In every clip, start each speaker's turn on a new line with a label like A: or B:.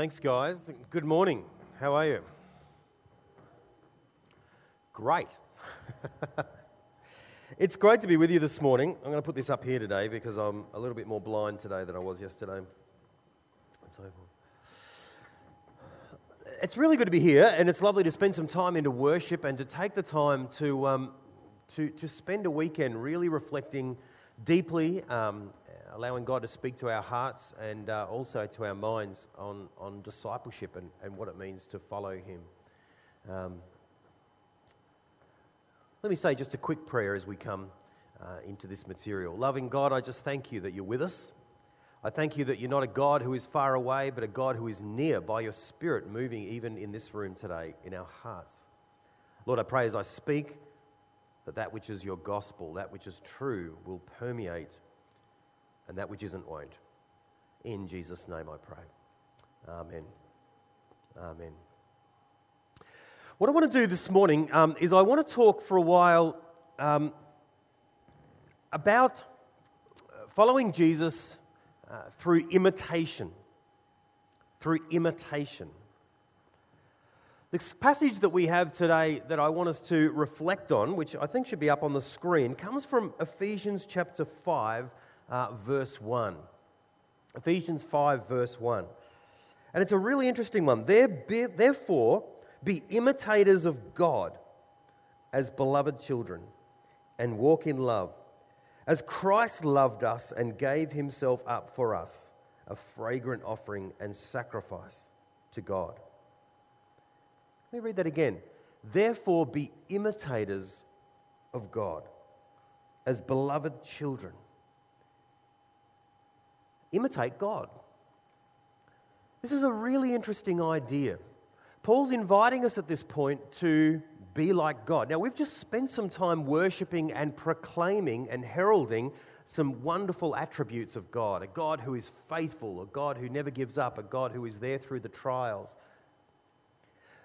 A: Thanks, guys. Good morning. How are you? Great. it's great to be with you this morning. I'm going to put this up here today because I'm a little bit more blind today than I was yesterday. It's really good to be here, and it's lovely to spend some time into worship and to take the time to, um, to, to spend a weekend really reflecting deeply um, allowing God to speak to our hearts and uh, also to our minds on, on discipleship and, and what it means to follow Him. Um, let me say just a quick prayer as we come uh, into this material. Loving God, I just thank you that you're with us. I thank you that you're not a God who is far away, but a God who is near by your Spirit, moving even in this room today, in our hearts. Lord, I pray as I speak that that which is your gospel, that which is true, will permeate and that which isn't won't. In Jesus' name I pray. Amen. Amen. What I want to do this morning um, is I want to talk for a while um, about following Jesus uh, through imitation. Through imitation. The passage that we have today that I want us to reflect on, which I think should be up on the screen, comes from Ephesians chapter 5, uh, verse 1. Ephesians 5, verse 1. And it's a really interesting one. Therefore, be imitators of God as beloved children and walk in love, as Christ loved us and gave himself up for us, a fragrant offering and sacrifice to God. Let me read that again. Therefore, be imitators of God as beloved children imitate God. This is a really interesting idea. Paul's inviting us at this point to be like God. Now, we've just spent some time worshiping and proclaiming and heralding some wonderful attributes of God a God who is faithful, a God who never gives up, a God who is there through the trials.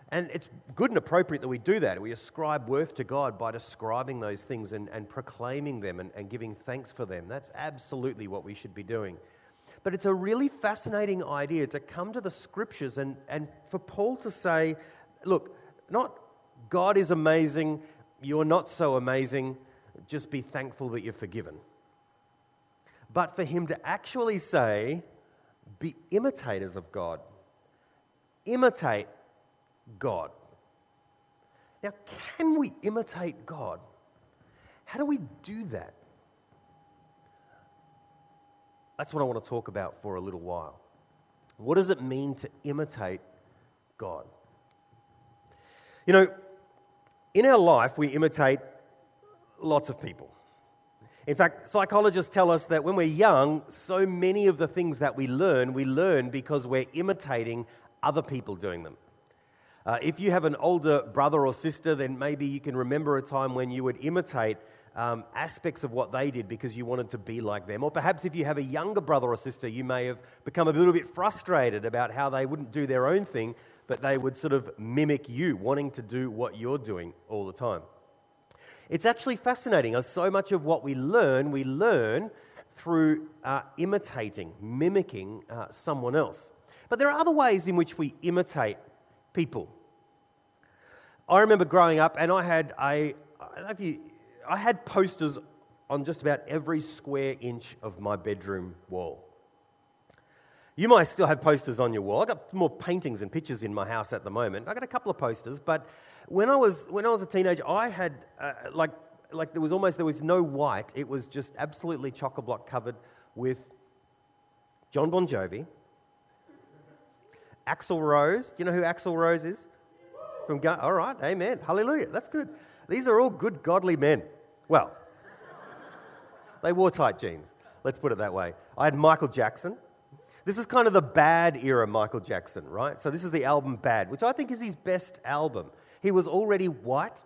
A: And it's good and appropriate that we do that. We ascribe worth to God by describing those things and, and proclaiming them and, and giving thanks for them. That's absolutely what we should be doing. But it's a really fascinating idea to come to the scriptures and, and for Paul to say, look, not God is amazing, you're not so amazing, just be thankful that you're forgiven. But for him to actually say, be imitators of God, imitate God. Now, can we imitate God? How do we do that? That's what I want to talk about for a little while. What does it mean to imitate God? You know, in our life, we imitate lots of people. In fact, psychologists tell us that when we're young, so many of the things that we learn, we learn because we're imitating other people doing them. Uh, if you have an older brother or sister, then maybe you can remember a time when you would imitate um, aspects of what they did because you wanted to be like them. Or perhaps if you have a younger brother or sister, you may have become a little bit frustrated about how they wouldn't do their own thing, but they would sort of mimic you, wanting to do what you're doing all the time. It's actually fascinating. So much of what we learn, we learn through uh, imitating, mimicking uh, someone else. But there are other ways in which we imitate people. I remember growing up, and I had a, I don't know if you, I had posters on just about every square inch of my bedroom wall. You might still have posters on your wall. I've got more paintings and pictures in my house at the moment. I've got a couple of posters, but when I was, when I was a teenager, I had, uh, like, like there was almost, there was no white. It was just absolutely chock-a-block covered with Jon Bon Jovi, Axl Rose. Do you know who Axl Rose is? From All right, amen. Hallelujah. That's good. These are all good, godly men. Well, they wore tight jeans. Let's put it that way. I had Michael Jackson. This is kind of the bad era Michael Jackson, right? So this is the album Bad, which I think is his best album. He was already white,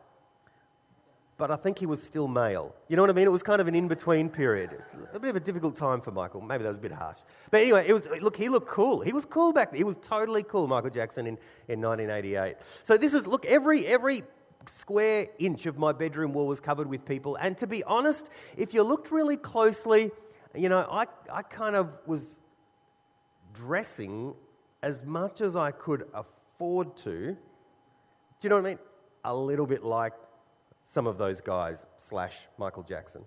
A: but I think he was still male. You know what I mean? It was kind of an in-between period. A bit of a difficult time for Michael. Maybe that was a bit harsh. But anyway, it was look, he looked cool. He was cool back then. He was totally cool, Michael Jackson in, in 1988. So this is look, every every square inch of my bedroom wall was covered with people. And to be honest, if you looked really closely, you know, I, I kind of was dressing as much as I could afford to. Do you know what I mean? A little bit like some of those guys slash Michael Jackson.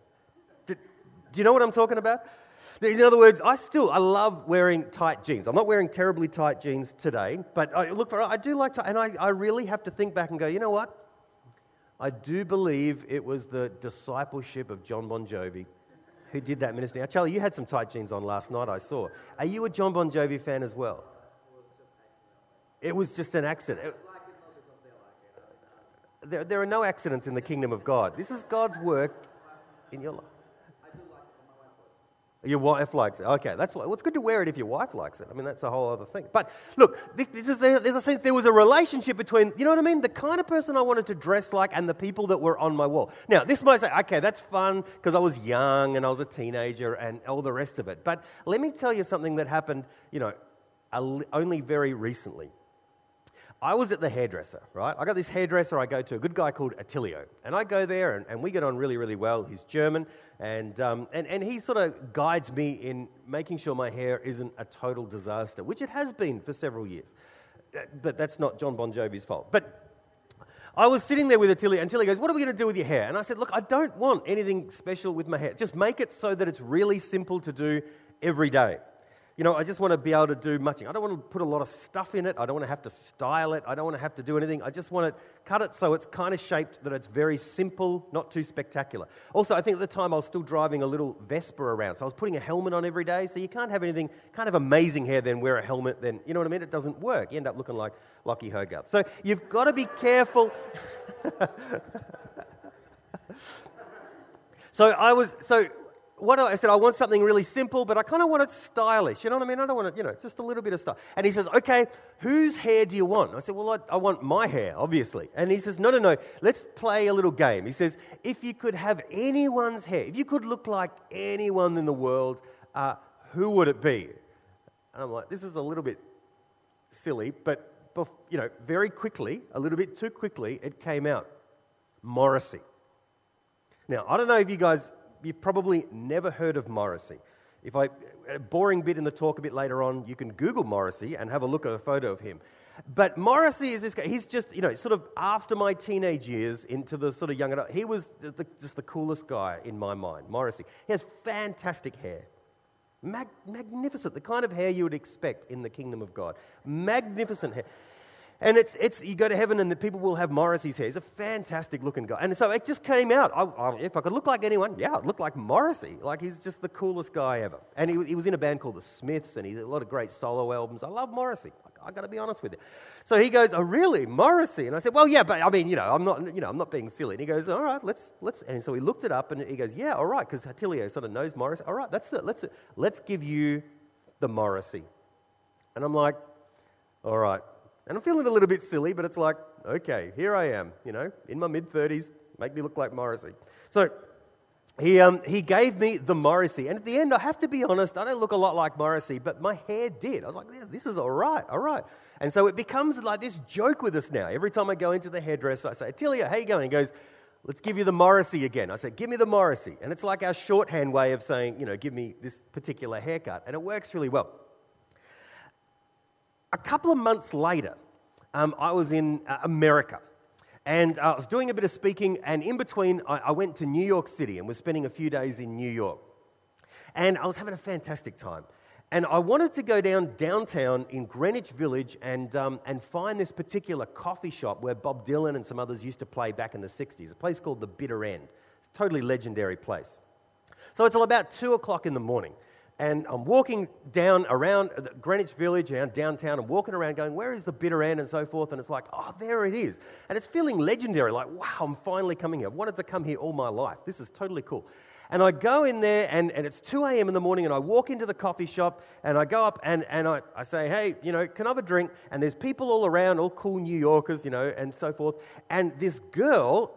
A: Do, do you know what I'm talking about? In other words, I still I love wearing tight jeans. I'm not wearing terribly tight jeans today, but I look for I do like to, and I, I really have to think back and go, you know what? I do believe it was the discipleship of Jon Bon Jovi who did that ministry. Now, Charlie, you had some tight jeans on last night, I saw. Are you a Jon Bon Jovi fan as well? It was just an accident. Uh, uh, uh, there, there are no accidents in the kingdom of God. This is God's work in your life. Your wife likes it. Okay, that's why. Well, it's good to wear it if your wife likes it. I mean, that's a whole other thing. But look, this is, there's a sense, there was a relationship between, you know what I mean? The kind of person I wanted to dress like and the people that were on my wall. Now, this might say, okay, that's fun because I was young and I was a teenager and all the rest of it. But let me tell you something that happened, you know, only very recently. I was at the hairdresser, right? I got this hairdresser I go to, a good guy called Attilio. And I go there and, and we get on really, really well. He's German and, um, and, and he sort of guides me in making sure my hair isn't a total disaster, which it has been for several years. Uh, but that's not Jon Bon Jovi's fault. But I was sitting there with Attilio until he goes, What are we going to do with your hair? And I said, Look, I don't want anything special with my hair. Just make it so that it's really simple to do every day you know, I just want to be able to do much. I don't want to put a lot of stuff in it. I don't want to have to style it. I don't want to have to do anything. I just want to cut it so it's kind of shaped that it's very simple, not too spectacular. Also, I think at the time I was still driving a little Vespa around. So I was putting a helmet on every day. So you can't have anything, can't have amazing hair, then wear a helmet, then, you know what I mean? It doesn't work. You end up looking like Lockie Hogarth. So you've got to be careful. so I was, so what I said, I want something really simple, but I kind of want it stylish. You know what I mean? I don't want it, you know, just a little bit of stuff. And he says, okay, whose hair do you want? I said, well, I, I, want my hair, obviously. And he says, no, no, no, let's play a little game. He says, if you could have anyone's hair, if you could look like anyone in the world, uh, who would it be? And I'm like, this is a little bit silly, but, you know, very quickly, a little bit too quickly, it came out. Morrissey. Now, I don't know if you guys you've probably never heard of Morrissey. If I, a boring bit in the talk a bit later on, you can Google Morrissey and have a look at a photo of him. But Morrissey is this guy. He's just, you know, sort of after my teenage years into the sort of young adult. He was the, the, just the coolest guy in my mind, Morrissey. He has fantastic hair. Mag- magnificent, the kind of hair you would expect in the kingdom of God. Magnificent hair. And it's, it's, you go to heaven and the people will have Morrissey's hair. He's a fantastic looking guy. And so it just came out. I, I, if I could look like anyone, yeah, I'd look like Morrissey. Like he's just the coolest guy ever. And he, he was in a band called The Smiths and he did a lot of great solo albums. I love Morrissey. I, I got to be honest with you. So he goes, oh, really, Morrissey? And I said, well, yeah, but I mean, you know, I'm not, you know, I'm not being silly. And he goes, all right, let's, let's. And so he looked it up and he goes, yeah, all right, because Attilio sort of knows Morrissey. All right, that's the, let's, let's give you the Morrissey. And I'm like, all right, and I'm feeling a little bit silly, but it's like, okay, here I am, you know, in my mid 30s, make me look like Morrissey. So he, um, he gave me the Morrissey. And at the end, I have to be honest, I don't look a lot like Morrissey, but my hair did. I was like, yeah, this is all right, all right. And so it becomes like this joke with us now. Every time I go into the hairdresser, I say, Attilio, how you going? He goes, let's give you the Morrissey again. I said, give me the Morrissey. And it's like our shorthand way of saying, you know, give me this particular haircut. And it works really well a couple of months later, um, I was in uh, America. And uh, I was doing a bit of speaking, and in between, I, I went to New York City and was spending a few days in New York. And I was having a fantastic time. And I wanted to go down downtown in Greenwich Village and, um, and find this particular coffee shop where Bob Dylan and some others used to play back in the 60s, a place called The Bitter End. It's a totally legendary place. So it's all about 2 o'clock in the morning. And I'm walking down around Greenwich Village, around downtown, and walking around going, Where is the bitter end? and so forth. And it's like, Oh, there it is. And it's feeling legendary, like, Wow, I'm finally coming here. I've wanted to come here all my life. This is totally cool. And I go in there, and, and it's 2 a.m. in the morning, and I walk into the coffee shop, and I go up and, and I, I say, Hey, you know, can I have a drink? And there's people all around, all cool New Yorkers, you know, and so forth. And this girl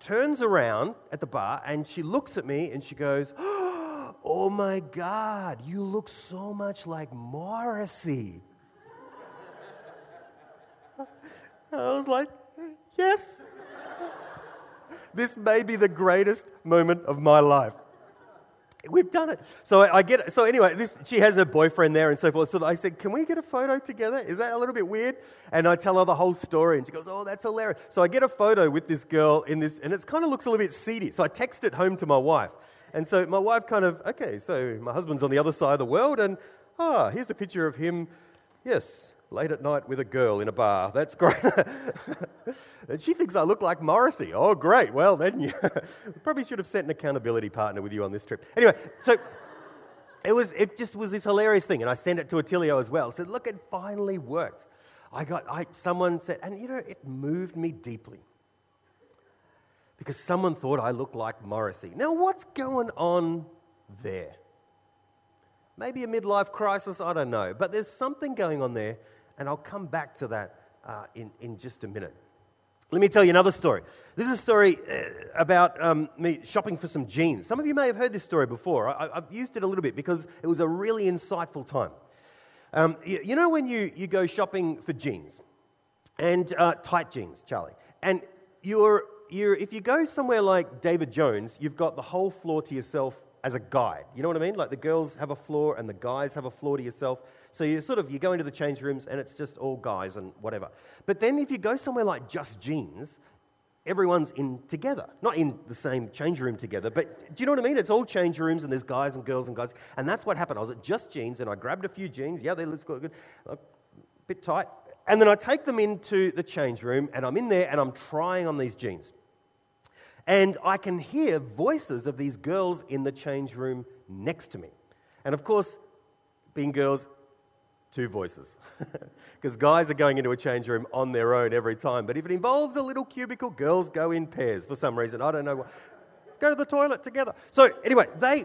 A: turns around at the bar, and she looks at me, and she goes, oh, Oh my God, you look so much like Morrissey. I was like, Yes. This may be the greatest moment of my life. We've done it. So I get so anyway, this she has her boyfriend there and so forth. So I said, Can we get a photo together? Is that a little bit weird? And I tell her the whole story and she goes, Oh, that's hilarious. So I get a photo with this girl in this, and it kind of looks a little bit seedy. So I text it home to my wife. And so my wife kind of, okay, so my husband's on the other side of the world, and ah, here's a picture of him, yes, late at night with a girl in a bar. That's great. and she thinks I look like Morrissey. Oh, great. Well, then you probably should have sent an accountability partner with you on this trip. Anyway, so it was it just was this hilarious thing, and I sent it to Attilio as well. said, look, it finally worked. I got I, someone said, and you know, it moved me deeply because someone thought I looked like Morrissey. Now, what's going on there? Maybe a midlife crisis, I don't know. But there's something going on there and I'll come back to that uh, in, in just a minute. Let me tell you another story. This is a story uh, about um, me shopping for some jeans. Some of you may have heard this story before. I, have used it a little bit because it was a really insightful time. Um, you, you, know when you, you go shopping for jeans and uh, tight jeans, Charlie, and you're, you're, if you go somewhere like David Jones, you've got the whole floor to yourself as a guy. You know what I mean? Like the girls have a floor and the guys have a floor to yourself. So you sort of you go into the change rooms and it's just all guys and whatever. But then if you go somewhere like Just Jeans, everyone's in together, not in the same change room together. But do you know what I mean? It's all change rooms and there's guys and girls and guys. And that's what happened. I was at Just Jeans and I grabbed a few jeans. Yeah, they look good, a bit tight. And then I take them into the change room and I'm in there and I'm trying on these jeans. And I can hear voices of these girls in the change room next to me. And of course, being girls, two voices. Because guys are going into a change room on their own every time. But if it involves a little cubicle, girls go in pairs for some reason. I don't know. Let's go to the toilet together. So, anyway, they.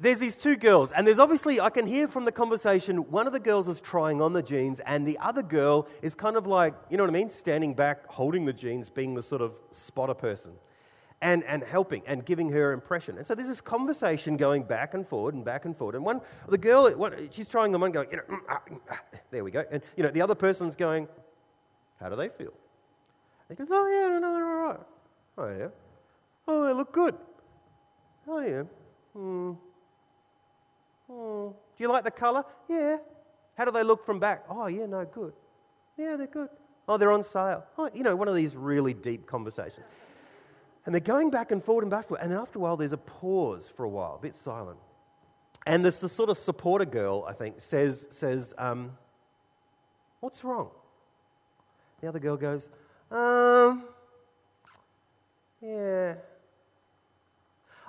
A: There's these two girls, and there's obviously, I can hear from the conversation, one of the girls is trying on the jeans, and the other girl is kind of like, you know what I mean, standing back, holding the jeans, being the sort of spotter person and, and helping and giving her impression. And so there's this conversation going back and forward and back and forward. And one, the girl, one, she's trying them on, going, you know, mm, ah, mm, ah, there we go. And, you know, the other person's going, how do they feel? He goes, oh, yeah, no, they're all right. Oh, yeah. Oh, they look good. Oh, yeah. Hmm. Hmm. Do you like the colour? Yeah. How do they look from back? Oh, yeah, no, good. Yeah, they're good. Oh, they're on sale. Oh, you know, one of these really deep conversations. And they're going back and forward and back. And then after a while, there's a pause for a while, a bit silent. And this sort of supporter girl, I think, says, says um, What's wrong? The other girl goes, Um, yeah.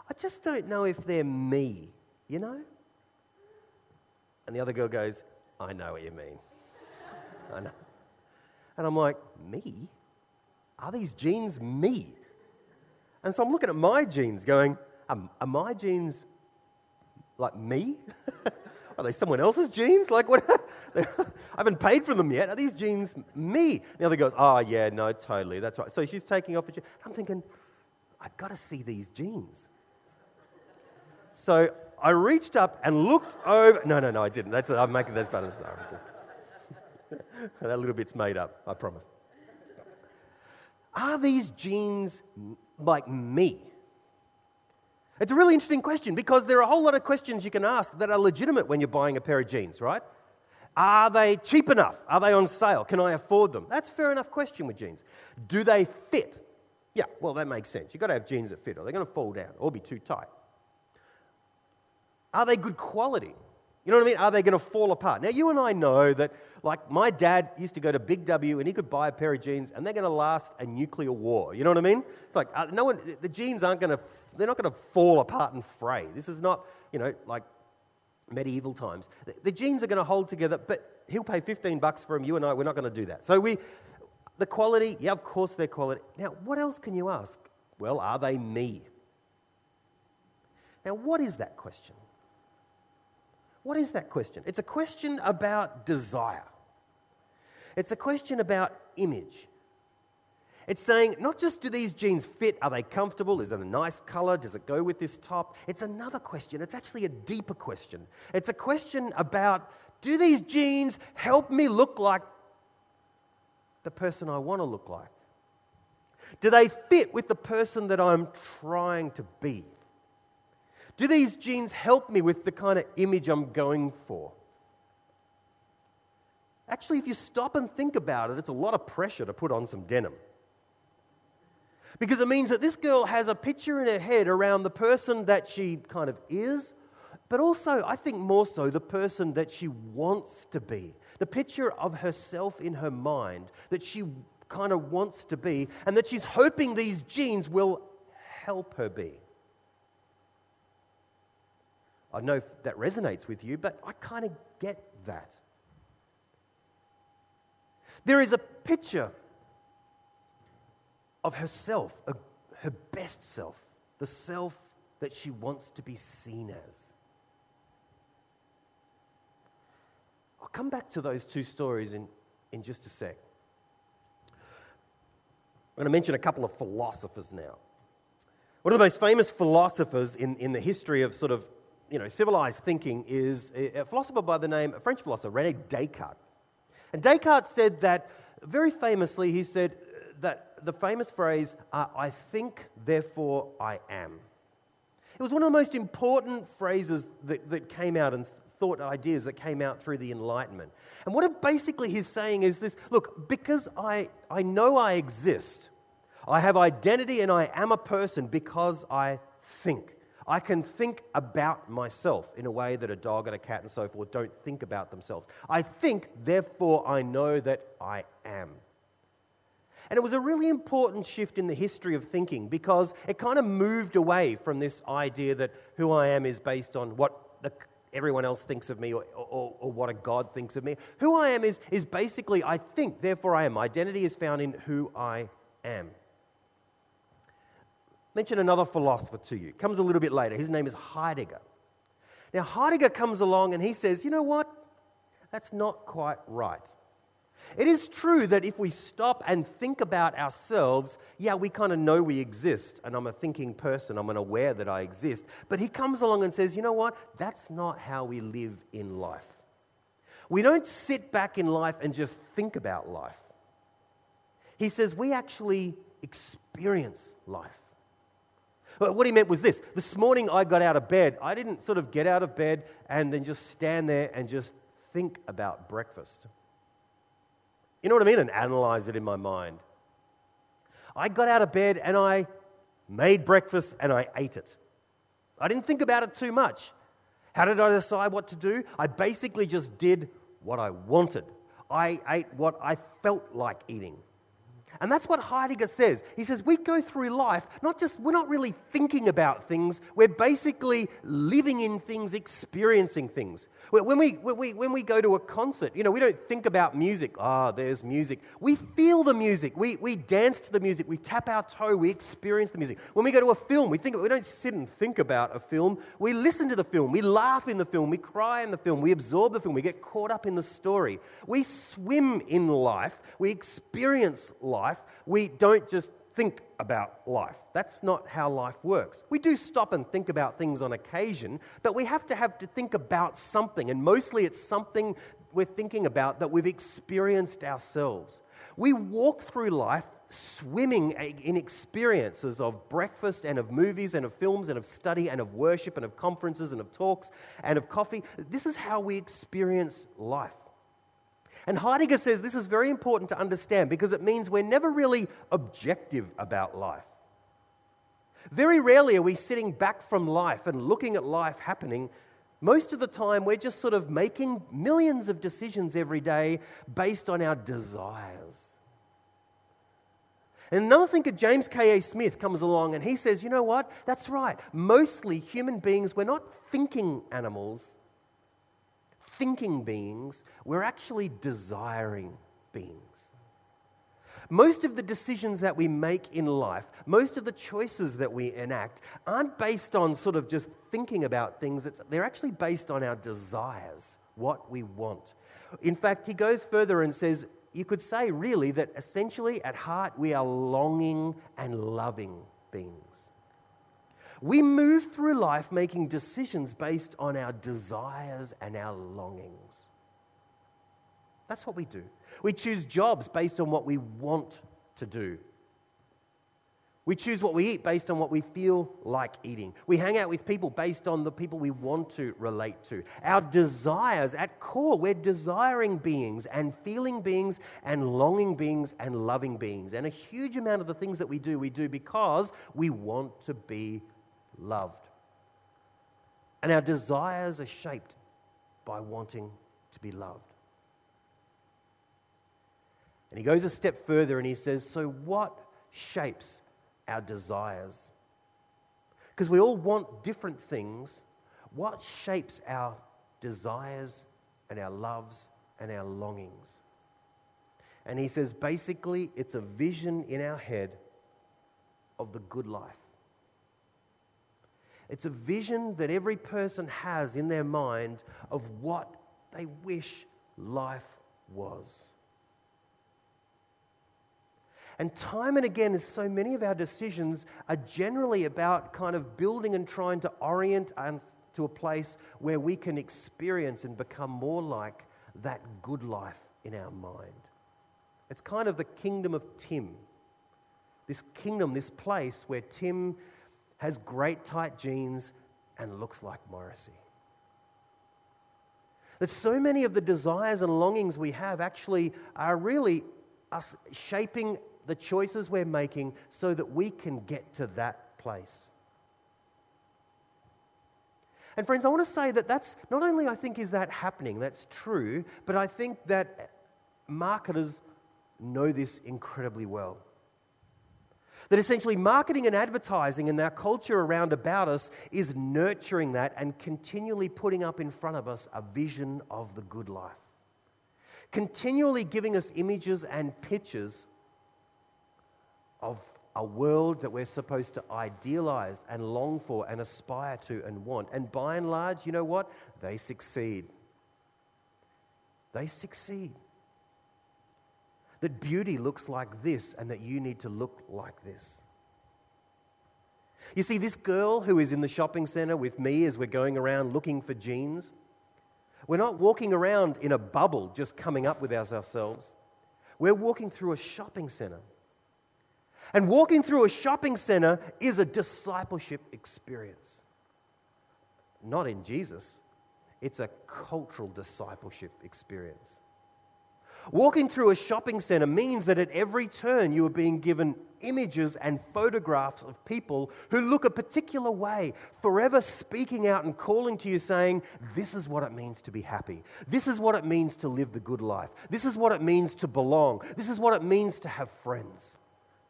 A: I just don't know if they're me, you know? And the other girl goes, I know what you mean. I know. And I'm like, Me? Are these jeans me? And so I'm looking at my jeans going, are, are my jeans like me? are they someone else's jeans? Like what? I haven't paid for them yet. Are these jeans me? The other goes, oh yeah, no, totally. That's right. So she's taking off her jeans. I'm thinking, I've got to see these jeans. So I reached up and looked over. No, no, no, I didn't. That's, I'm making this better. Sorry, just, that little bit's made up, I promise. Are these jeans like me? It's a really interesting question because there are a whole lot of questions you can ask that are legitimate when you're buying a pair of jeans, right? Are they cheap enough? Are they on sale? Can I afford them? That's a fair enough question with jeans. Do they fit? Yeah, well, that makes sense. You've got to have jeans that fit, or they're going to fall down or be too tight. Are they good quality? You know what I mean? Are they going to fall apart? Now, you and I know that, like, my dad used to go to Big W and he could buy a pair of jeans and they're going to last a nuclear war. You know what I mean? It's like, uh, no one, the jeans aren't going to, they're not going to fall apart and fray. This is not, you know, like medieval times. The, the jeans are going to hold together, but he'll pay 15 bucks for them. You and I, we're not going to do that. So we, the quality, yeah, of course they're quality. Now, what else can you ask? Well, are they me? Now, what is that question? What is that question? It's a question about desire. It's a question about image. It's saying not just do these jeans fit, are they comfortable? Is it a nice color? Does it go with this top? It's another question. It's actually a deeper question. It's a question about do these jeans help me look like the person I want to look like? Do they fit with the person that I'm trying to be? Do these jeans help me with the kind of image I'm going for? Actually, if you stop and think about it, it's a lot of pressure to put on some denim. Because it means that this girl has a picture in her head around the person that she kind of is, but also, I think more so, the person that she wants to be. The picture of herself in her mind that she kind of wants to be, and that she's hoping these jeans will help her be. I know that resonates with you, but I kind of get that. There is a picture of herself, her best self, the self that she wants to be seen as. I'll come back to those two stories in, in just a sec. I'm going to mention a couple of philosophers now. One of the most famous philosophers in, in the history of sort of you know, civilized thinking is a philosopher by the name, a French philosopher, Rene Descartes. And Descartes said that, very famously, he said that the famous phrase, I think, therefore I am. It was one of the most important phrases that, that came out and thought ideas that came out through the Enlightenment. And what it basically he's saying is this look, because I, I know I exist, I have identity and I am a person because I think. I can think about myself in a way that a dog and a cat and so forth don't think about themselves. I think, therefore, I know that I am. And it was a really important shift in the history of thinking because it kind of moved away from this idea that who I am is based on what the, everyone else thinks of me or, or, or, what a God thinks of me. Who I am is, is basically I think, therefore I am. Identity is found in who I am mention another philosopher to you. Comes a little bit later. His name is Heidegger. Now, Heidegger comes along and he says, you know what? That's not quite right. It is true that if we stop and think about ourselves, yeah, we kind of know we exist, and I'm a thinking person, I'm aware that I exist. But he comes along and says, you know what? That's not how we live in life. We don't sit back in life and just think about life. He says, we actually experience life. What he meant was this this morning I got out of bed. I didn't sort of get out of bed and then just stand there and just think about breakfast. You know what I mean? And analyze it in my mind. I got out of bed and I made breakfast and I ate it. I didn't think about it too much. How did I decide what to do? I basically just did what I wanted. I ate what I felt like eating. And that's what Heidegger says. He says we go through life, not just, we're not really thinking about things, we're basically living in things, experiencing things. When we, when we, when we go to a concert, you know, we don't think about music. Ah, oh, there's music. We feel the music. We, we dance to the music. We tap our toe. We experience the music. When we go to a film, we, think, we don't sit and think about a film. We listen to the film. We laugh in the film. We cry in the film. We absorb the film. We get caught up in the story. We swim in life. We experience life life, we don't just think about life. That's not how life works. We do stop and think about things on occasion, but we have to have to think about something, and mostly it's something we're thinking about that we've experienced ourselves. We walk through life swimming in experiences of breakfast and of movies and of films and of study and of worship and of conferences and of talks and of coffee. This is how we experience life. And Heidegger says this is very important to understand because it means we're never really objective about life. Very rarely are we sitting back from life and looking at life happening. Most of the time, we're just sort of making millions of decisions every day based on our desires. And another thinker, James K.A. Smith, comes along and he says, you know what? That's right. Mostly human beings, we're not thinking animals, thinking beings, we're actually desiring beings. Most of the decisions that we make in life, most of the choices that we enact, aren't based on sort of just thinking about things. It's, they're actually based on our desires, what we want. In fact, he goes further and says, you could say really that essentially at heart we are longing and loving beings. We move through life making decisions based on our desires and our longings. That's what we do. We choose jobs based on what we want to do. We choose what we eat based on what we feel like eating. We hang out with people based on the people we want to relate to. Our desires, at core, we're desiring beings and feeling beings and longing beings and loving beings. And a huge amount of the things that we do, we do because we want to be loved. And our desires are shaped by wanting to be loved. And he goes a step further and he says, So, what shapes our desires. Because we all want different things. What shapes our desires and our loves and our longings? And he says basically, it's a vision in our head of the good life. It's a vision that every person has in their mind of what they wish life was. And time and again, so many of our decisions are generally about kind of building and trying to orient us to a place where we can experience and become more like that good life in our mind. It's kind of the kingdom of Tim. This kingdom, this place where Tim has great tight jeans and looks like Morrissey. That so many of the desires and longings we have actually are really us shaping the choices we're making so that we can get to that place. And friends, I want to say that that's not only I think is that happening, that's true, but I think that marketers know this incredibly well. That essentially marketing and advertising and our culture around about us is nurturing that and continually putting up in front of us a vision of the good life. Continually giving us images and pictures of a world that we're supposed to idealize and long for and aspire to and want. And by and large, you know what? They succeed. They succeed. That beauty looks like this and that you need to look like this. You see, this girl who is in the shopping center with me as we're going around looking for jeans, we're not walking around in a bubble just coming up with ourselves. We're walking through a shopping center and walking through a shopping center is a discipleship experience. Not in Jesus, it's a cultural discipleship experience. Walking through a shopping center means that at every turn you are being given images and photographs of people who look a particular way, forever speaking out and calling to you, saying, This is what it means to be happy. This is what it means to live the good life. This is what it means to belong. This is what it means to have friends.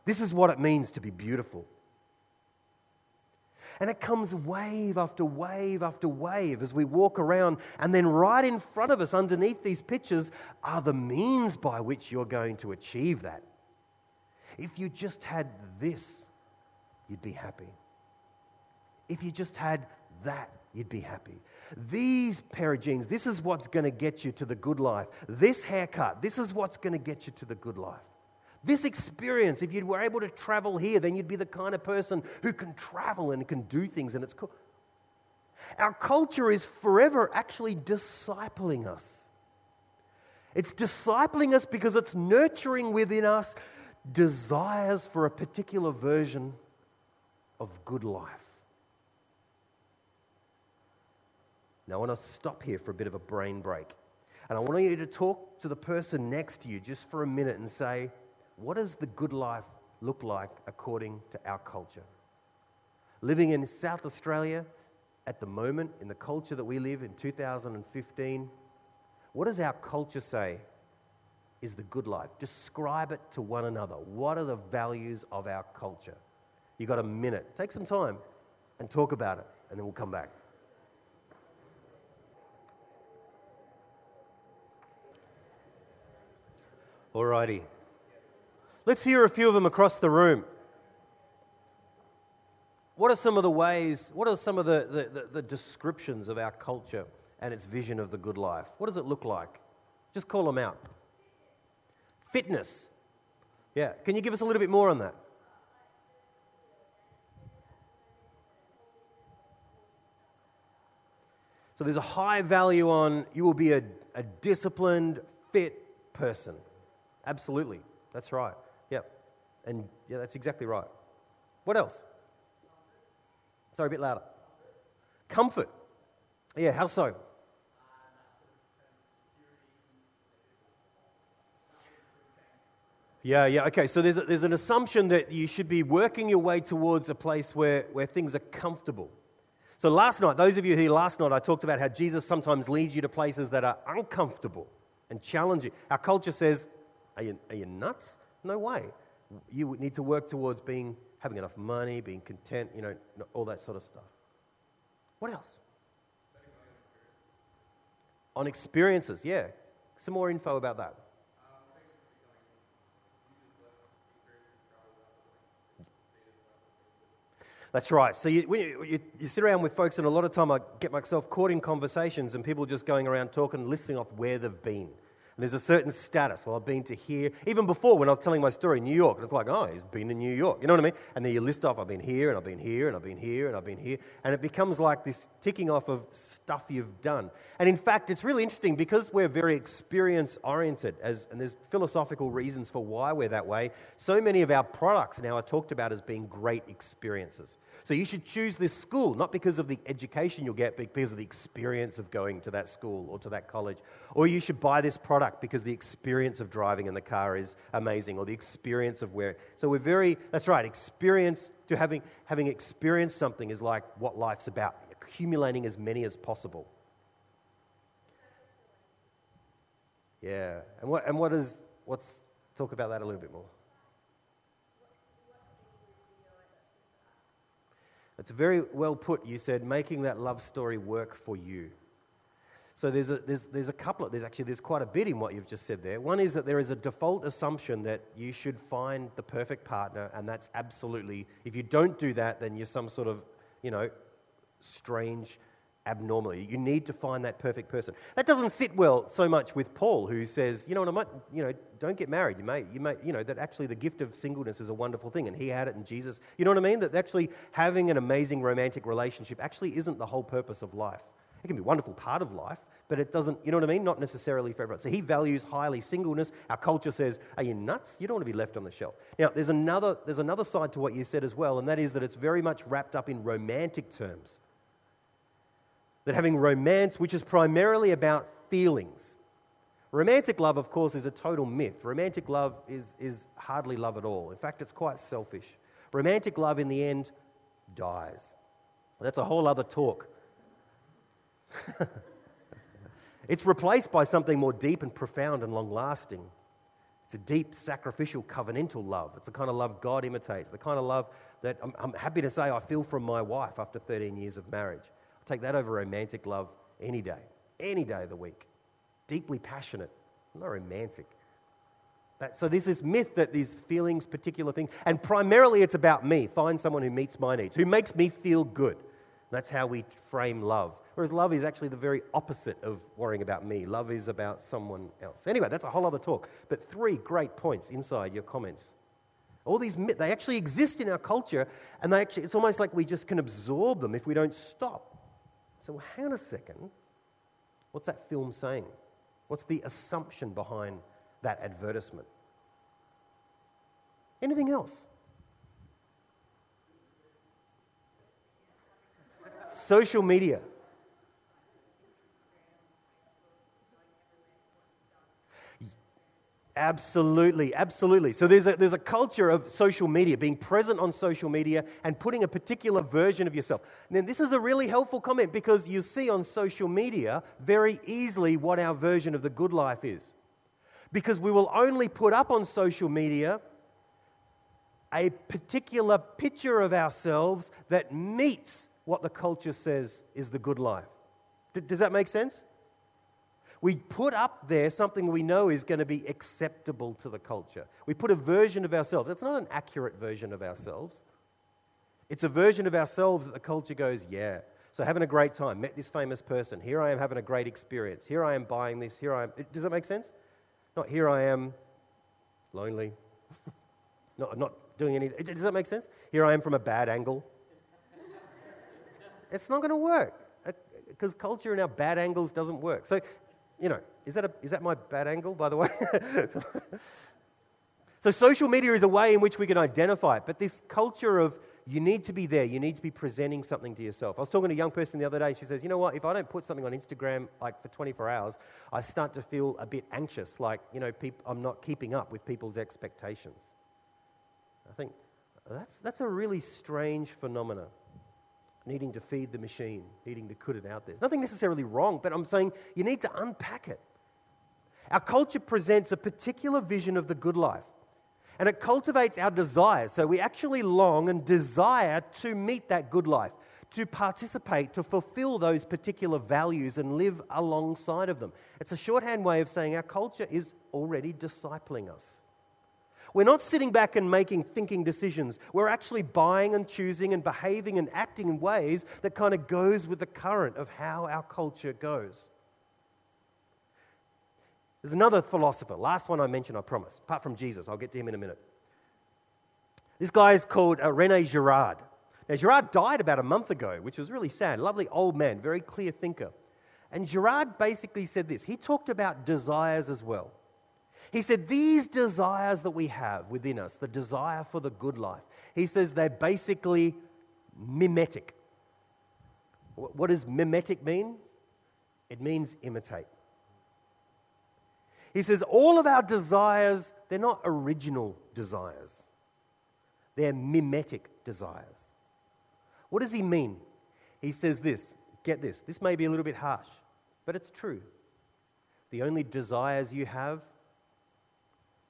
A: This is what it means to be beautiful. And it comes wave after wave after wave as we walk around. And then, right in front of us, underneath these pictures, are the means by which you're going to achieve that. If you just had this, you'd be happy. If you just had that, you'd be happy. These pair of jeans, this is what's going to get you to the good life. This haircut, this is what's going to get you to the good life. This experience, if you were able to travel here, then you'd be the kind of person who can travel and can do things, and it's cool. Our culture is forever actually discipling us. It's discipling us because it's nurturing within us desires for a particular version of good life. Now, I want to stop here for a bit of a brain break. And I want you to talk to the person next to you just for a minute and say, what does the good life look like according to our culture? Living in South Australia at the moment, in the culture that we live in 2015, what does our culture say is the good life? Describe it to one another. What are the values of our culture? You've got a minute. Take some time and talk about it, and then we'll come back. Alrighty. Let's hear a few of them across the room. What are some of the ways, what are some of the, the, the, the descriptions of our culture and its vision of the good life? What does it look like? Just call them out. Fitness. Yeah. Can you give us a little bit more on that? So there's a high value on you will be a, a disciplined, fit person. Absolutely. That's right. And yeah, that's exactly right. What else? Sorry, a bit louder. Comfort. Yeah, how so? Yeah, yeah, okay. So there's, a, there's an assumption that you should be working your way towards a place where, where things are comfortable. So last night, those of you here last night, I talked about how Jesus sometimes leads you to places that are uncomfortable and challenging. Our culture says, Are you, are you nuts? No way. You would need to work towards being, having enough money, being content, you know, all that sort of stuff. What else? On experiences, yeah. Some more info about that. That's right. So you, you, you, sit around with folks, and a lot of time I get myself caught in conversations and people just going around talking, listing off where they've been. There's a certain status. Well, I've been to here. Even before, when I was telling my story in New York, and it's like, oh, he's been to New York. You know what I mean? And then you list off, I've been here, and I've been here, and I've been here, and I've been here. And it becomes like this ticking off of stuff you've done. And in fact, it's really interesting because we're very experience oriented, as, and there's philosophical reasons for why we're that way. So many of our products now are talked about as being great experiences. So you should choose this school, not because of the education you'll get, but because of the experience of going to that school or to that college. Or you should buy this product because the experience of driving in the car is amazing, or the experience of where. So we're very, that's right, experience, to having, having experienced something is like what life's about, accumulating as many as possible. Yeah. And what, and what is, let's talk about that a little bit more. It's very well put. You said making that love story work for you. So there's a, there's, there's a couple of, there's actually, there's quite a bit in what you've just said there. One is that there is a default assumption that you should find the perfect partner, and that's absolutely, if you don't do that, then you're some sort of, you know, strange abnormally. You need to find that perfect person. That doesn't sit well so much with Paul, who says, you know, what, I might, you know, don't get married. You may, you may, you know, that actually the gift of singleness is a wonderful thing, and he had it in Jesus. You know what I mean? That actually having an amazing romantic relationship actually isn't the whole purpose of life. It can be a wonderful part of life, but it doesn't, you know what I mean? Not necessarily for everyone. So he values highly singleness. Our culture says, are you nuts? You don't want to be left on the shelf. Now, there's another, there's another side to what you said as well, and that is that it's very much wrapped up in romantic terms that having romance, which is primarily about feelings, romantic love, of course, is a total myth. Romantic love is, is hardly love at all. In fact, it's quite selfish. Romantic love, in the end, dies. That's a whole other talk. it's replaced by something more deep and profound and long lasting. It's a deep, sacrificial, covenantal love. It's the kind of love God imitates, the kind of love that I'm, I'm happy to say I feel from my wife after 13 years of marriage. Take that over romantic love any day, any day of the week. Deeply passionate, not romantic. That, so there's this myth that these feelings, particular thing, and primarily it's about me. Find someone who meets my needs, who makes me feel good. That's how we frame love. Whereas love is actually the very opposite of worrying about me. Love is about someone else. Anyway, that's a whole other talk. But three great points inside your comments. All these myths, they actually exist in our culture, and they actually, it's almost like we just can absorb them if we don't stop. So, hang on a second. What's that film saying? What's the assumption behind that advertisement? Anything else? Social media. Absolutely, absolutely. So there's a, there's a culture of social media, being present on social media and putting a particular version of yourself. And then this is a really helpful comment because you see on social media very easily what our version of the good life is. Because we will only put up on social media a particular picture of ourselves that meets what the culture says is the good life. Does that make sense? We put up there something we know is going to be acceptable to the culture. We put a version of ourselves. It's not an accurate version of ourselves. It's a version of ourselves that the culture goes, yeah. So having a great time, met this famous person. Here I am having a great experience. Here I am buying this. Here I am. Does that make sense? Not here I am lonely. not, not doing anything. Does that make sense? Here I am from a bad angle. it's not going to work because uh, culture in our bad angles doesn't work. So you know, is that, a, is that my bad angle, by the way? so, social media is a way in which we can identify it, but this culture of you need to be there. You need to be presenting something to yourself. I was talking to a young person the other day. She says, You know what? If I don't put something on Instagram like for 24 hours, I start to feel a bit anxious, like, you know, peop- I'm not keeping up with people's expectations. I think that's, that's a really strange phenomenon. Needing to feed the machine, needing to put it out there. There's nothing necessarily wrong, but I'm saying you need to unpack it. Our culture presents a particular vision of the good life and it cultivates our desires. So we actually long and desire to meet that good life, to participate, to fulfill those particular values and live alongside of them. It's a shorthand way of saying our culture is already discipling us. We're not sitting back and making thinking decisions. We're actually buying and choosing and behaving and acting in ways that kind of goes with the current of how our culture goes. There's another philosopher, last one I mentioned, I promise, apart from Jesus. I'll get to him in a minute. This guy is called uh, Rene Girard. Now, Girard died about a month ago, which was really sad. Lovely old man, very clear thinker. And Girard basically said this he talked about desires as well. He said, These desires that we have within us, the desire for the good life, he says they're basically mimetic. What does mimetic mean? It means imitate. He says, all of our desires, they're not original desires, they're mimetic desires. What does he mean? He says this get this, this may be a little bit harsh, but it's true. The only desires you have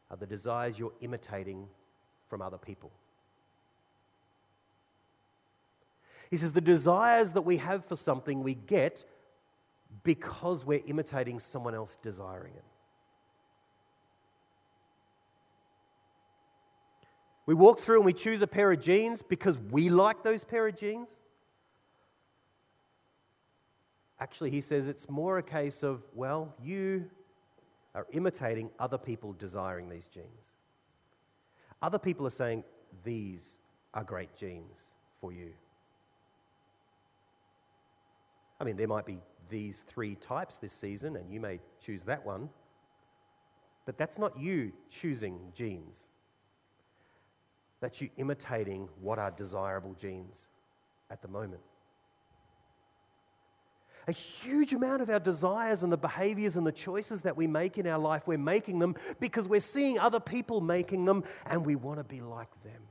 A: are the desires you're imitating from other people. He says the desires that we have for something we get because we're imitating someone else desiring it. We walk through and we choose a pair of jeans because we like those pair of jeans. Actually, he says it's more a case of, well, you are imitating other people desiring these jeans. Other people are saying, these are great jeans for you. I mean, there might be these three types this season, and you may choose that one. But that's not you choosing jeans. That's you're imitating what are desirable jeans at the moment. A huge amount of our desires and the behaviors and the choices that we make in our life, we're making them because we're seeing other people making them and we want to be like them.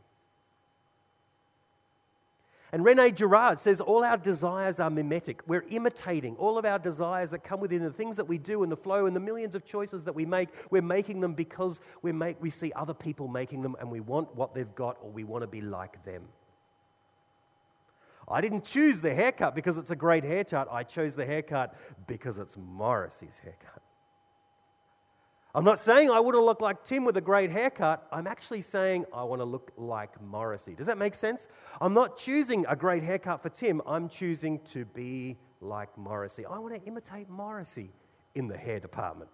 A: And Rene Girard says all our desires are mimetic. We're imitating all of our desires that come within the things that we do and the flow and the millions of choices that we make. We're making them because we, make, we see other people making them and we want what they've got or we want to be like them. I didn't choose the haircut because it's a great haircut. I chose the haircut because it's Morrissey's haircut. I'm not saying I want to look like Tim with a great haircut. I'm actually saying I want to look like Morrissey. Does that make sense? I'm not choosing a great haircut for Tim. I'm choosing to be like Morrissey. I want to imitate Morrissey in the hair department.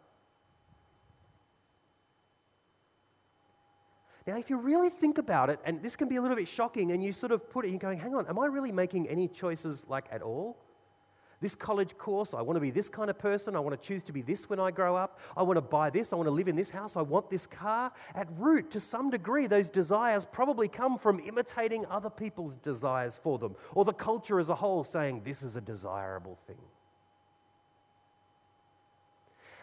A: Now, if you really think about it, and this can be a little bit shocking, and you sort of put it, you're going, hang on, am I really making any choices like at all? this college course. I want to be this kind of person. I want to choose to be this when I grow up. I want to buy this. I want to live in this house. I want this car. At root, to some degree, those desires probably come from imitating other people's desires for them, or the culture as a whole saying this is a desirable thing.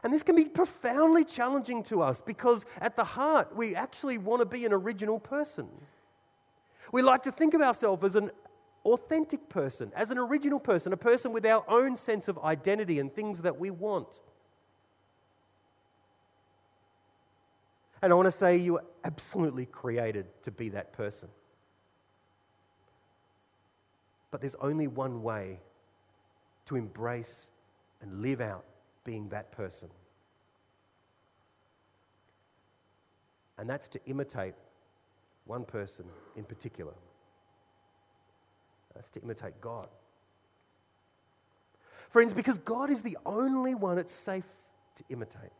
A: And this can be profoundly challenging to us because at the heart, we actually want to be an original person. We like to think of ourselves as an authentic person, as an original person, a person with our own sense of identity and things that we want. And I want to say you are absolutely created to be that person. But there's only one way to embrace and live out being that person. And that's to imitate one person in particular. That's to imitate God. Friends, because God is the only one it's safe to imitate.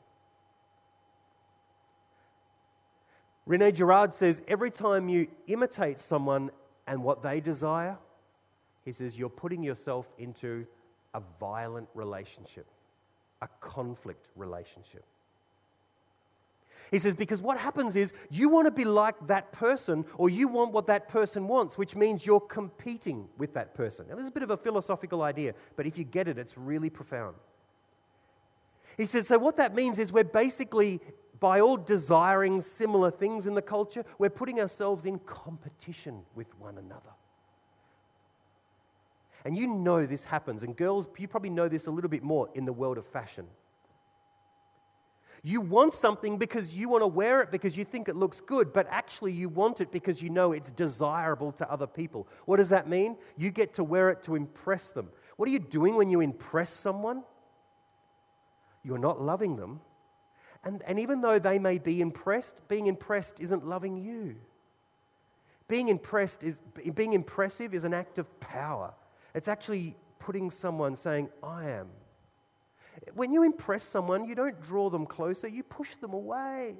A: Rene Girard says every time you imitate someone and what they desire, he says you're putting yourself into a violent relationship, a conflict relationship. He says, because what happens is you want to be like that person or you want what that person wants, which means you're competing with that person. Now, this is a bit of a philosophical idea, but if you get it, it's really profound. He says, so what that means is we're basically, by all desiring similar things in the culture, we're putting ourselves in competition with one another. And you know this happens, and girls, you probably know this a little bit more in the world of fashion. You want something because you want to wear it because you think it looks good, but actually you want it because you know it's desirable to other people. What does that mean? You get to wear it to impress them. What are you doing when you impress someone? You're not loving them. And, and even though they may be impressed, being impressed isn't loving you. Being impressed is being impressive is an act of power. It's actually putting someone saying, I am when you impress someone, you don't draw them closer, you push them away.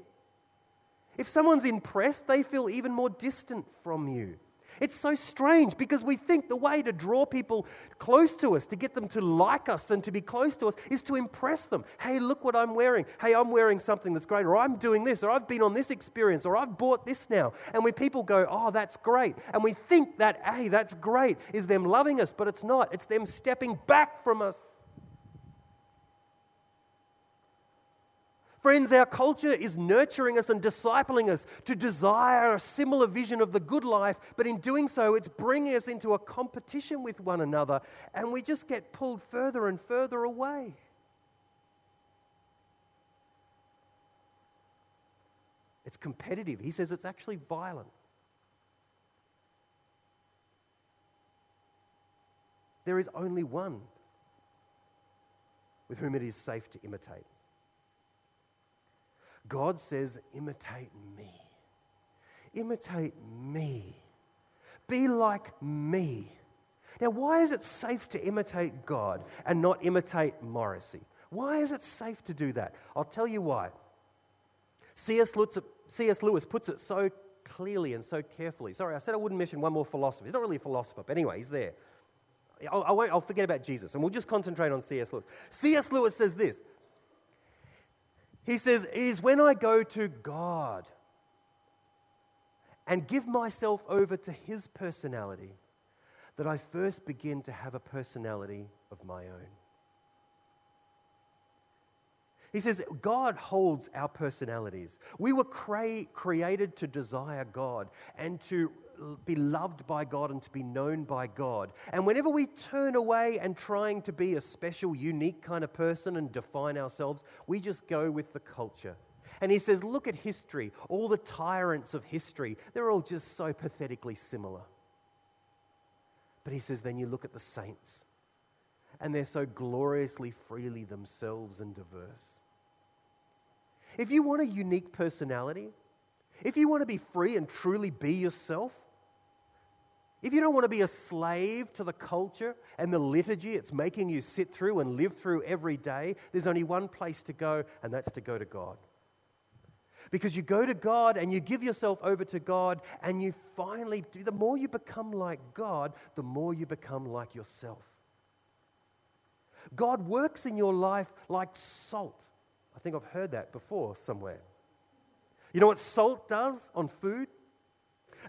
A: If someone's impressed, they feel even more distant from you. It's so strange because we think the way to draw people close to us, to get them to like us and to be close to us, is to impress them. Hey, look what I'm wearing. Hey, I'm wearing something that's great, or I'm doing this, or I've been on this experience, or I've bought this now. And when people go, oh, that's great, and we think that, hey, that's great, is them loving us, but it's not. It's them stepping back from us. Friends, our culture is nurturing us and discipling us to desire a similar vision of the good life, but in doing so, it's bringing us into a competition with one another, and we just get pulled further and further away. It's competitive. He says it's actually violent. There is only one with whom it is safe to imitate. God says, imitate me. Imitate me. Be like me. Now, why is it safe to imitate God and not imitate Morrissey? Why is it safe to do that? I'll tell you why. C.S. Lewis, puts it so clearly and so carefully. Sorry, I said I wouldn't mention one more philosopher. He's not really a philosopher, but anyway, he's there. I'll, I will forget about Jesus and we'll just concentrate on C.S. Lewis. C.S. Lewis says this he says, It is when I go to God and give myself over to His personality that I first begin to have a personality of my own. He says, God holds our personalities. We were cre- created to desire God and to be loved by God and to be known by God. And whenever we turn away and trying to be a special, unique kind of person and define ourselves, we just go with the culture. And he says, Look at history. All the tyrants of history, they're all just so pathetically similar. But he says, Then you look at the saints, and they're so gloriously freely themselves and diverse. If you want a unique personality, if you want to be free and truly be yourself, if you don't want to be a slave to the culture and the liturgy it's making you sit through and live through every day, there's only one place to go, and that's to go to God. Because you go to God and you give yourself over to God, and you finally do, the more you become like God, the more you become like yourself. God works in your life like salt. I think I've heard that before somewhere. You know what salt does on food?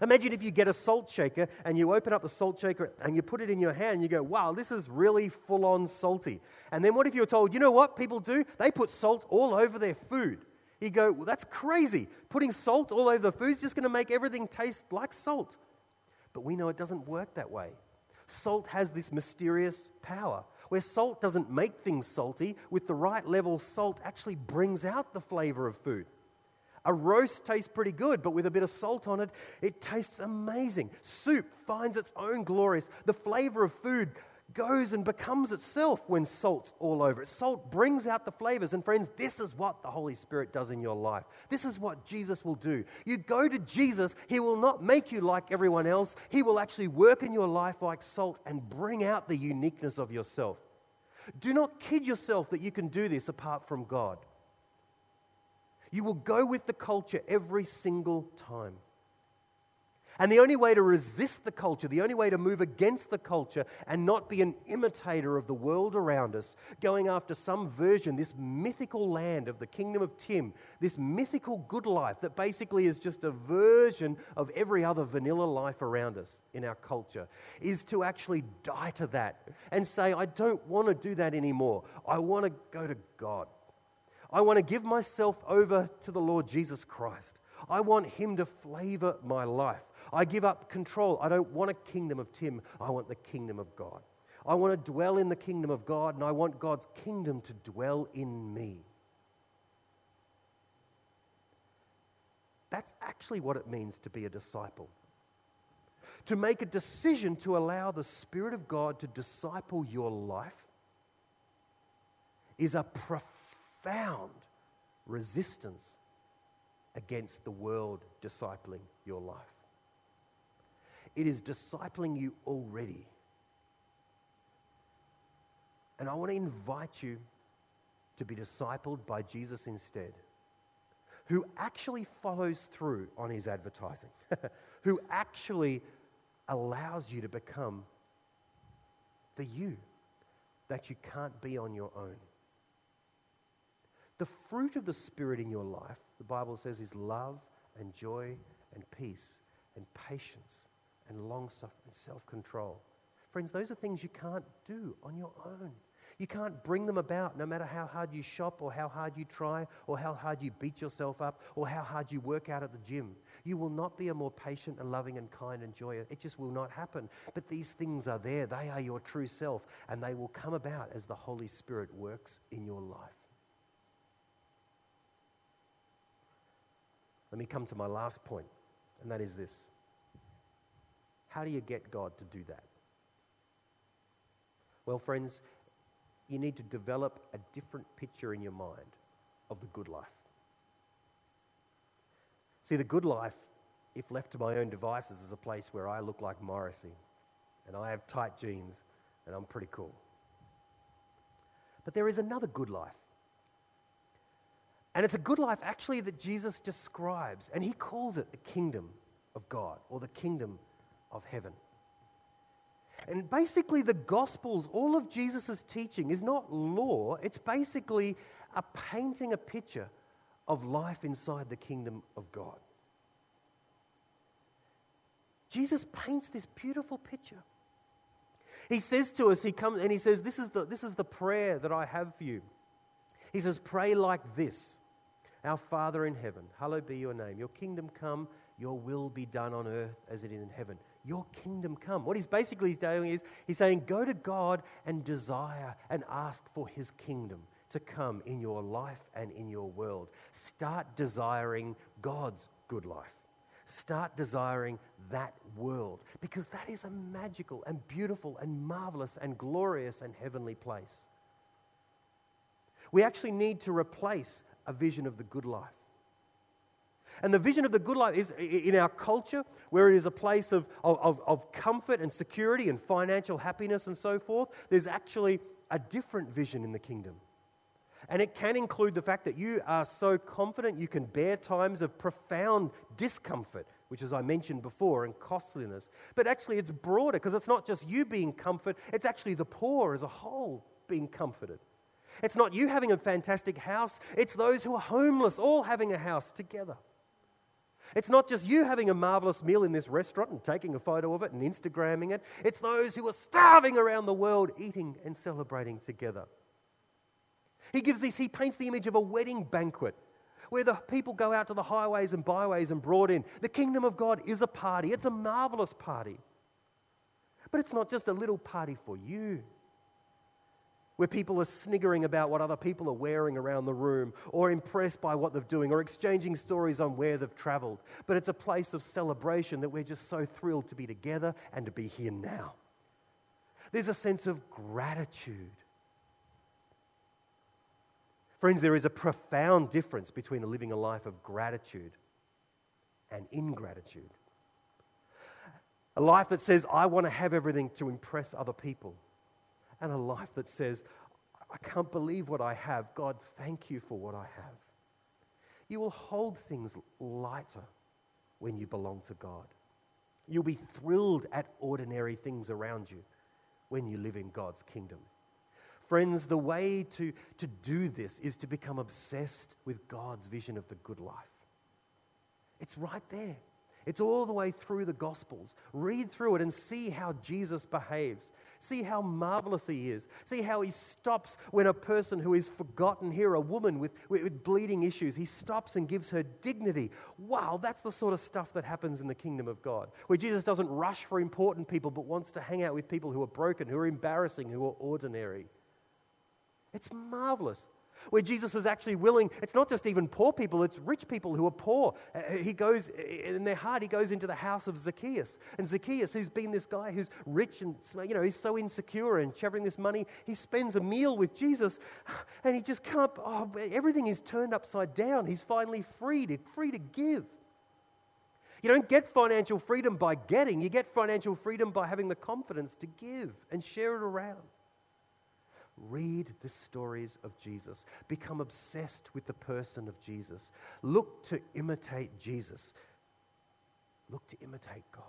A: Imagine if you get a salt shaker and you open up the salt shaker and you put it in your hand and you go, wow, this is really full on salty. And then what if you're told, you know what people do? They put salt all over their food. You go, well, that's crazy. Putting salt all over the food is just going to make everything taste like salt. But we know it doesn't work that way. Salt has this mysterious power. Where salt doesn't make things salty, with the right level, salt actually brings out the flavor of food. A roast tastes pretty good, but with a bit of salt on it, it tastes amazing. Soup finds its own glories. The flavor of food goes and becomes itself when salt's all over it. Salt brings out the flavors. And friends, this is what the Holy Spirit does in your life. This is what Jesus will do. You go to Jesus, He will not make you like everyone else. He will actually work in your life like salt and bring out the uniqueness of yourself. Do not kid yourself that you can do this apart from God. You will go with the culture every single time. And the only way to resist the culture, the only way to move against the culture and not be an imitator of the world around us, going after some version, this mythical land of the kingdom of Tim, this mythical good life that basically is just a version of every other vanilla life around us in our culture, is to actually die to that and say, I don't want to do that anymore. I want to go to God. I want to give myself over to the Lord Jesus Christ. I want Him to flavor my life. I give up control. I don't want a kingdom of Tim. I want the kingdom of God. I want to dwell in the kingdom of God, and I want God's kingdom to dwell in me. That's actually what it means to be a disciple. To make a decision to allow the Spirit of God to disciple your life is a profound resistance against the world discipling your life. It is discipling you already. And I want to invite you to be discipled by Jesus instead, who actually follows through on his advertising, who actually allows you to become the you that you can't be on your own. The fruit of the Spirit in your life, the Bible says, is love and joy and peace and patience and long suffering and self control. Friends, those are things you can't do on your own. You can't bring them about no matter how hard you shop or how hard you try or how hard you beat yourself up or how hard you work out at the gym. You will not be a more patient and loving and kind and joyous. It just will not happen. But these things are there. They are your true self and they will come about as the Holy Spirit works in your life. Let me come to my last point, and that is this how do you get God to do that? Well, friends, you need to develop a different picture in your mind of the good life. See, the good life, if left to my own devices, is a place where I look like Morrissey and I have tight jeans and I'm pretty cool. But there is another good life. And it's a good life actually that Jesus describes, and he calls it the kingdom of God or the kingdom of heaven. And basically, the Gospels, all of Jesus' teaching is not law, it's basically a painting a picture of life inside the kingdom of God. Jesus paints this beautiful picture. He says to us, he comes and he says, This is the, this is the prayer that I have for you. He says, Pray like this Our Father in heaven, hallowed be your name. Your kingdom come, your will be done on earth as it is in heaven your kingdom come. What he's basically doing is he's saying, go to God and desire and ask for his kingdom to come in your life and in your world. Start desiring God's good life. Start desiring that world because that is a magical and beautiful and marvelous and glorious and heavenly place. We actually need to replace a vision of the good life and the vision of the good life is in our culture, where it is a place of, of, of comfort and security and financial happiness and so forth, there's actually a different vision in the kingdom. And it can include the fact that you are so confident you can bear times of profound discomfort, which, as I mentioned before, and costliness. But actually, it's broader because it's not just you being comfort, it's actually the poor as a whole being comforted. It's not you having a fantastic house, it's those who are homeless all having a house together. It's not just you having a marvelous meal in this restaurant and taking a photo of it and Instagramming it. It's those who are starving around the world eating and celebrating together. He gives this, he paints the image of a wedding banquet where the people go out to the highways and byways and brought in. The kingdom of God is a party, it's a marvelous party. But it's not just a little party for you where people are sniggering about what other people are wearing around the room, or impressed by what they're doing, or exchanging stories on where they've traveled. But it's a place of celebration that we're just so thrilled to be together and to be here now. There's a sense of gratitude. Friends, there is a profound difference between living a life of gratitude and ingratitude. A life that says, I want to have everything to impress other people and a life that says, I can't believe what I have. God, thank you for what I have. You will hold things lighter when you belong to God. You'll be thrilled at ordinary things around you when you live in God's kingdom. Friends, the way to, to do this is to become obsessed with God's vision of the good life. It's right there. It's all the way through the Gospels. Read through it and see how Jesus behaves. See how marvelous he is. See how he stops when a person who is forgotten here, a woman with, with bleeding issues, he stops and gives her dignity. Wow, that's the sort of stuff that happens in the kingdom of God, where Jesus doesn't rush for important people but wants to hang out with people who are broken, who are embarrassing, who are ordinary. It's marvelous where Jesus is actually willing, it's not just even poor people, it's rich people who are poor. Uh, uh, he goes, in their heart, he goes into the house of Zacchaeus. And Zacchaeus, who's been this guy who's rich and, you know, he's so insecure and shoving this money, he spends a meal with Jesus and he just can't, oh, everything is turned upside down. He's finally free to, free to give. You don't get financial freedom by getting, you get financial freedom by having the confidence to give and share it around. Read the stories of Jesus. Become obsessed with the person of Jesus. Look to imitate Jesus. Look to imitate God.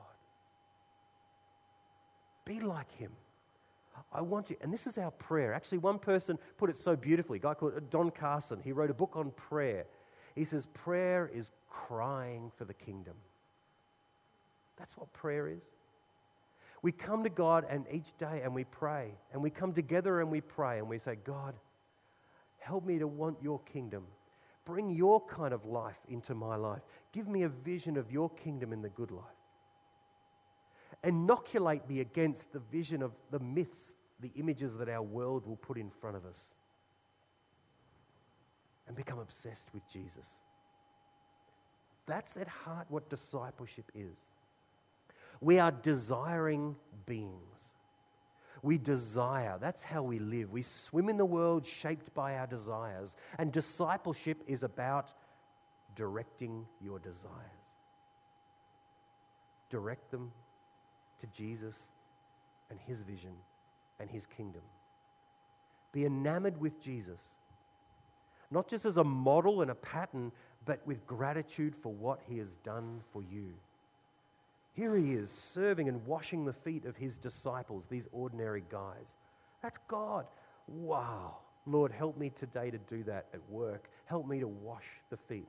A: Be like him. I want you, and this is our prayer. Actually, one person put it so beautifully, a guy called Don Carson. He wrote a book on prayer. He says, Prayer is crying for the kingdom. That's what prayer is. We come to God and each day and we pray. And we come together and we pray and we say, God, help me to want your kingdom. Bring your kind of life into my life. Give me a vision of your kingdom in the good life. Inoculate me against the vision of the myths, the images that our world will put in front of us. And become obsessed with Jesus. That's at heart what discipleship is. We are desiring beings. We desire. That's how we live. We swim in the world shaped by our desires. And discipleship is about directing your desires. Direct them to Jesus and his vision and his kingdom. Be enamored with Jesus, not just as a model and a pattern, but with gratitude for what he has done for you. Here he is serving and washing the feet of his disciples, these ordinary guys. That's God. Wow. Lord, help me today to do that at work. Help me to wash the feet.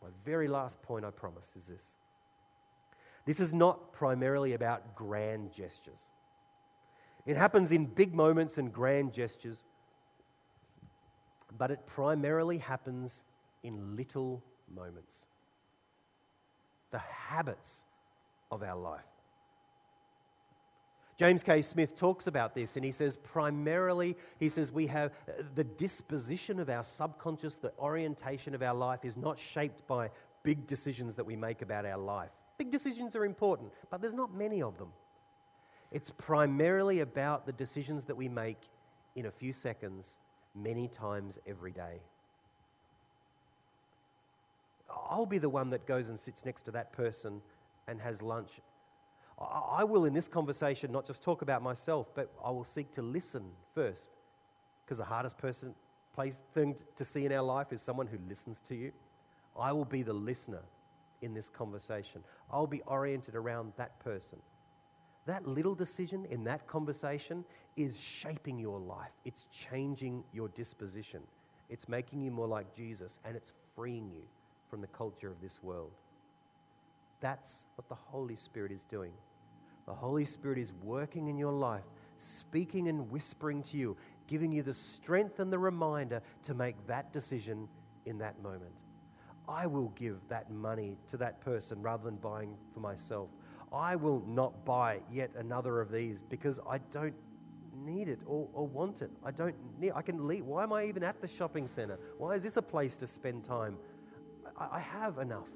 A: My very last point, I promise, is this. This is not primarily about grand gestures. It happens in big moments and grand gestures, but it primarily happens in little moments the habits of our life. James K. Smith talks about this and he says, primarily, he says, we have uh, the disposition of our subconscious, the orientation of our life is not shaped by big decisions that we make about our life. Big decisions are important, but there's not many of them. It's primarily about the decisions that we make in a few seconds, many times every day. I'll be the one that goes and sits next to that person and has lunch. I will, in this conversation, not just talk about myself, but I will seek to listen first. Because the hardest person, place, thing to see in our life is someone who listens to you. I will be the listener in this conversation. I'll be oriented around that person. That little decision in that conversation is shaping your life, it's changing your disposition, it's making you more like Jesus, and it's freeing you from the culture of this world. That's what the Holy Spirit is doing. The Holy Spirit is working in your life, speaking and whispering to you, giving you the strength and the reminder to make that decision in that moment. I will give that money to that person rather than buying for myself. I will not buy yet another of these because I don't need it or, or want it. I don't need I can leave. Why am I even at the shopping center? Why is this a place to spend time? I have enough.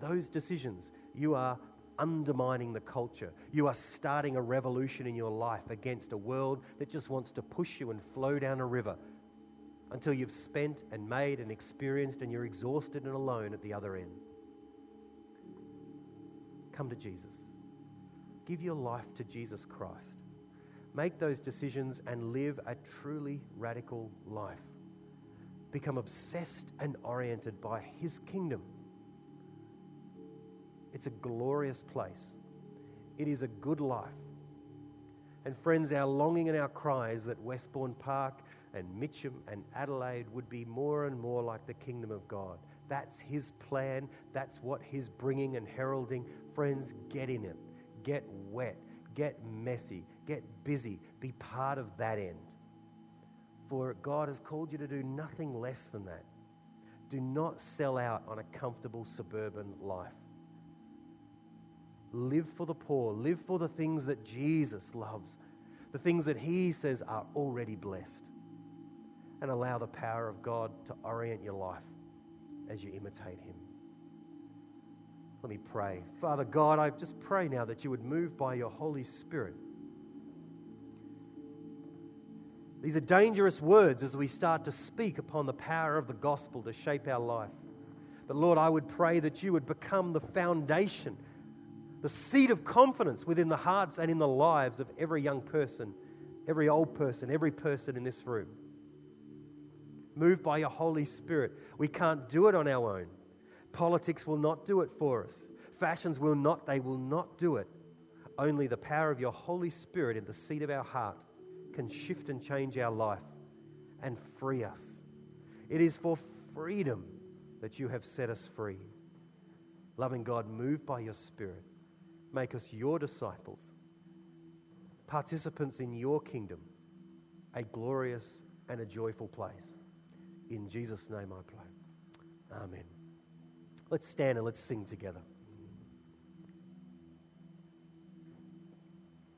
A: Those decisions, you are undermining the culture. You are starting a revolution in your life against a world that just wants to push you and flow down a river until you've spent and made and experienced and you're exhausted and alone at the other end. Come to Jesus. Give your life to Jesus Christ. Make those decisions and live a truly radical life become obsessed and oriented by His kingdom. It's a glorious place. It is a good life. And friends, our longing and our cry is that Westbourne Park and Mitcham and Adelaide would be more and more like the kingdom of God. That's His plan. That's what He's bringing and heralding. Friends, get in it. Get wet. Get messy. Get busy. Be part of that end. For God has called you to do nothing less than that. Do not sell out on a comfortable suburban life. Live for the poor. Live for the things that Jesus loves, the things that He says are already blessed. And allow the power of God to orient your life as you imitate Him. Let me pray. Father God, I just pray now that you would move by your Holy Spirit. These are dangerous words as we start to speak upon the power of the gospel to shape our life. But Lord, I would pray that you would become the foundation, the seed of confidence within the hearts and in the lives of every young person, every old person, every person in this room. Move by your Holy Spirit. We can't do it on our own. Politics will not do it for us. Fashions will not, they will not do it. Only the power of your Holy Spirit in the seat of our heart can shift and change our life and free us. It is for freedom that you have set us free. Loving God, move by your Spirit. Make us your disciples, participants in your kingdom, a glorious and a joyful place. In Jesus' name I pray. Amen. Let's stand and let's sing together.